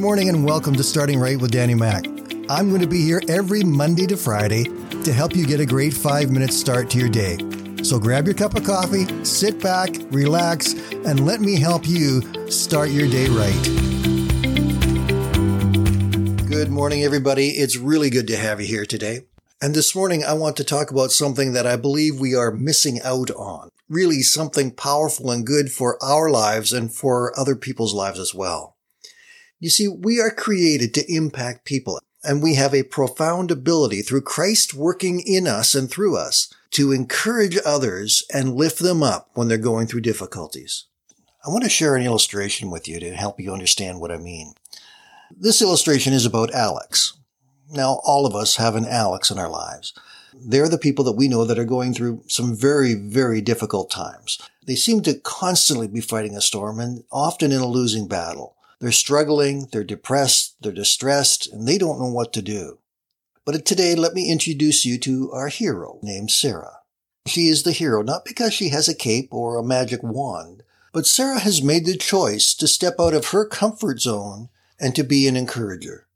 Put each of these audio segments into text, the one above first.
morning and welcome to Starting Right with Danny Mac. I'm going to be here every Monday to Friday to help you get a great five minute start to your day. So grab your cup of coffee, sit back, relax, and let me help you start your day right. Good morning, everybody. It's really good to have you here today. And this morning, I want to talk about something that I believe we are missing out on. Really, something powerful and good for our lives and for other people's lives as well. You see, we are created to impact people, and we have a profound ability through Christ working in us and through us to encourage others and lift them up when they're going through difficulties. I want to share an illustration with you to help you understand what I mean. This illustration is about Alex. Now, all of us have an Alex in our lives. They're the people that we know that are going through some very, very difficult times. They seem to constantly be fighting a storm and often in a losing battle. They're struggling, they're depressed, they're distressed, and they don't know what to do. But today, let me introduce you to our hero named Sarah. She is the hero not because she has a cape or a magic wand, but Sarah has made the choice to step out of her comfort zone and to be an encourager.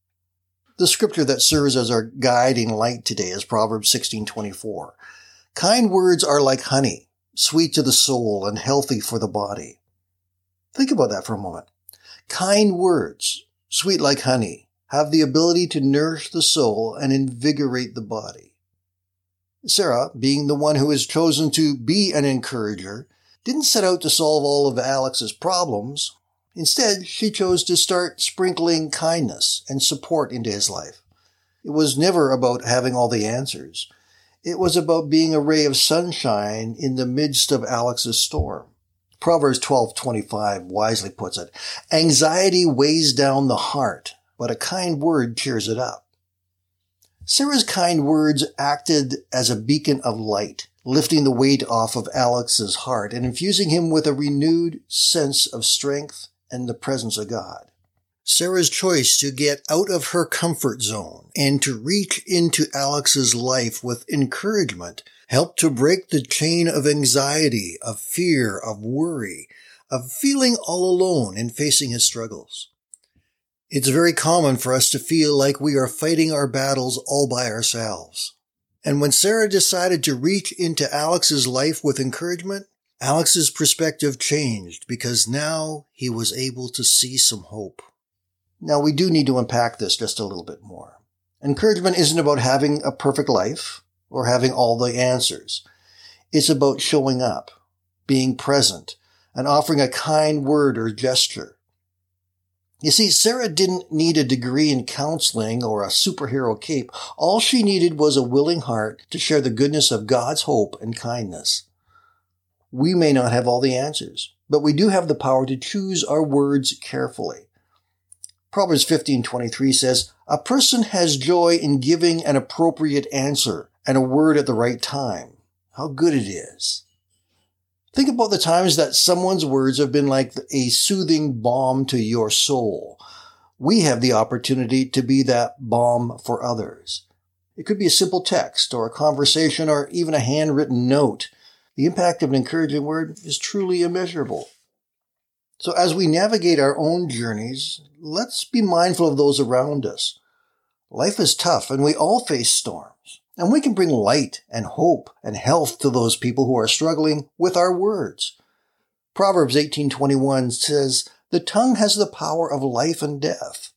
The scripture that serves as our guiding light today is Proverbs 16:24. Kind words are like honey, sweet to the soul and healthy for the body. Think about that for a moment. Kind words, sweet like honey, have the ability to nourish the soul and invigorate the body. Sarah, being the one who is chosen to be an encourager, didn't set out to solve all of Alex's problems. Instead, she chose to start sprinkling kindness and support into his life. It was never about having all the answers. It was about being a ray of sunshine in the midst of Alex's storm. Proverbs 12:25 wisely puts it, anxiety weighs down the heart, but a kind word cheers it up. Sarah's kind words acted as a beacon of light, lifting the weight off of Alex's heart and infusing him with a renewed sense of strength and the presence of God. Sarah's choice to get out of her comfort zone and to reach into Alex's life with encouragement helped to break the chain of anxiety, of fear, of worry, of feeling all alone in facing his struggles. It's very common for us to feel like we are fighting our battles all by ourselves. And when Sarah decided to reach into Alex's life with encouragement, Alex's perspective changed because now he was able to see some hope. Now we do need to unpack this just a little bit more. Encouragement isn't about having a perfect life or having all the answers. It's about showing up, being present, and offering a kind word or gesture. You see, Sarah didn't need a degree in counseling or a superhero cape. All she needed was a willing heart to share the goodness of God's hope and kindness. We may not have all the answers, but we do have the power to choose our words carefully. Proverbs 15:23 says, "A person has joy in giving an appropriate answer, and a word at the right time. How good it is. Think about the times that someone's words have been like a soothing balm to your soul. We have the opportunity to be that balm for others. It could be a simple text or a conversation or even a handwritten note. The impact of an encouraging word is truly immeasurable. So as we navigate our own journeys, let's be mindful of those around us. Life is tough and we all face storms. And we can bring light and hope and health to those people who are struggling with our words. Proverbs 18:21 says, "The tongue has the power of life and death."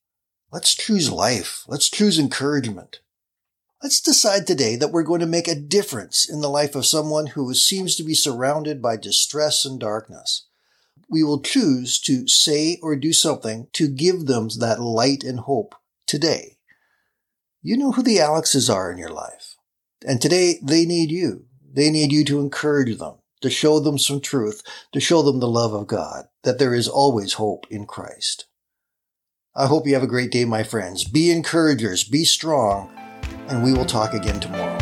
Let's choose life. Let's choose encouragement. Let's decide today that we're going to make a difference in the life of someone who seems to be surrounded by distress and darkness. We will choose to say or do something to give them that light and hope today. You know who the Alexes are in your life. And today they need you. They need you to encourage them, to show them some truth, to show them the love of God, that there is always hope in Christ. I hope you have a great day, my friends. Be encouragers, be strong, and we will talk again tomorrow.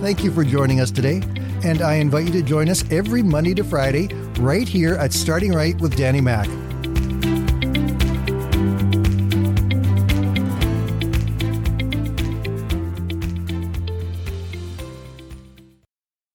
Thank you for joining us today, and I invite you to join us every Monday to Friday right here at Starting Right with Danny Mac.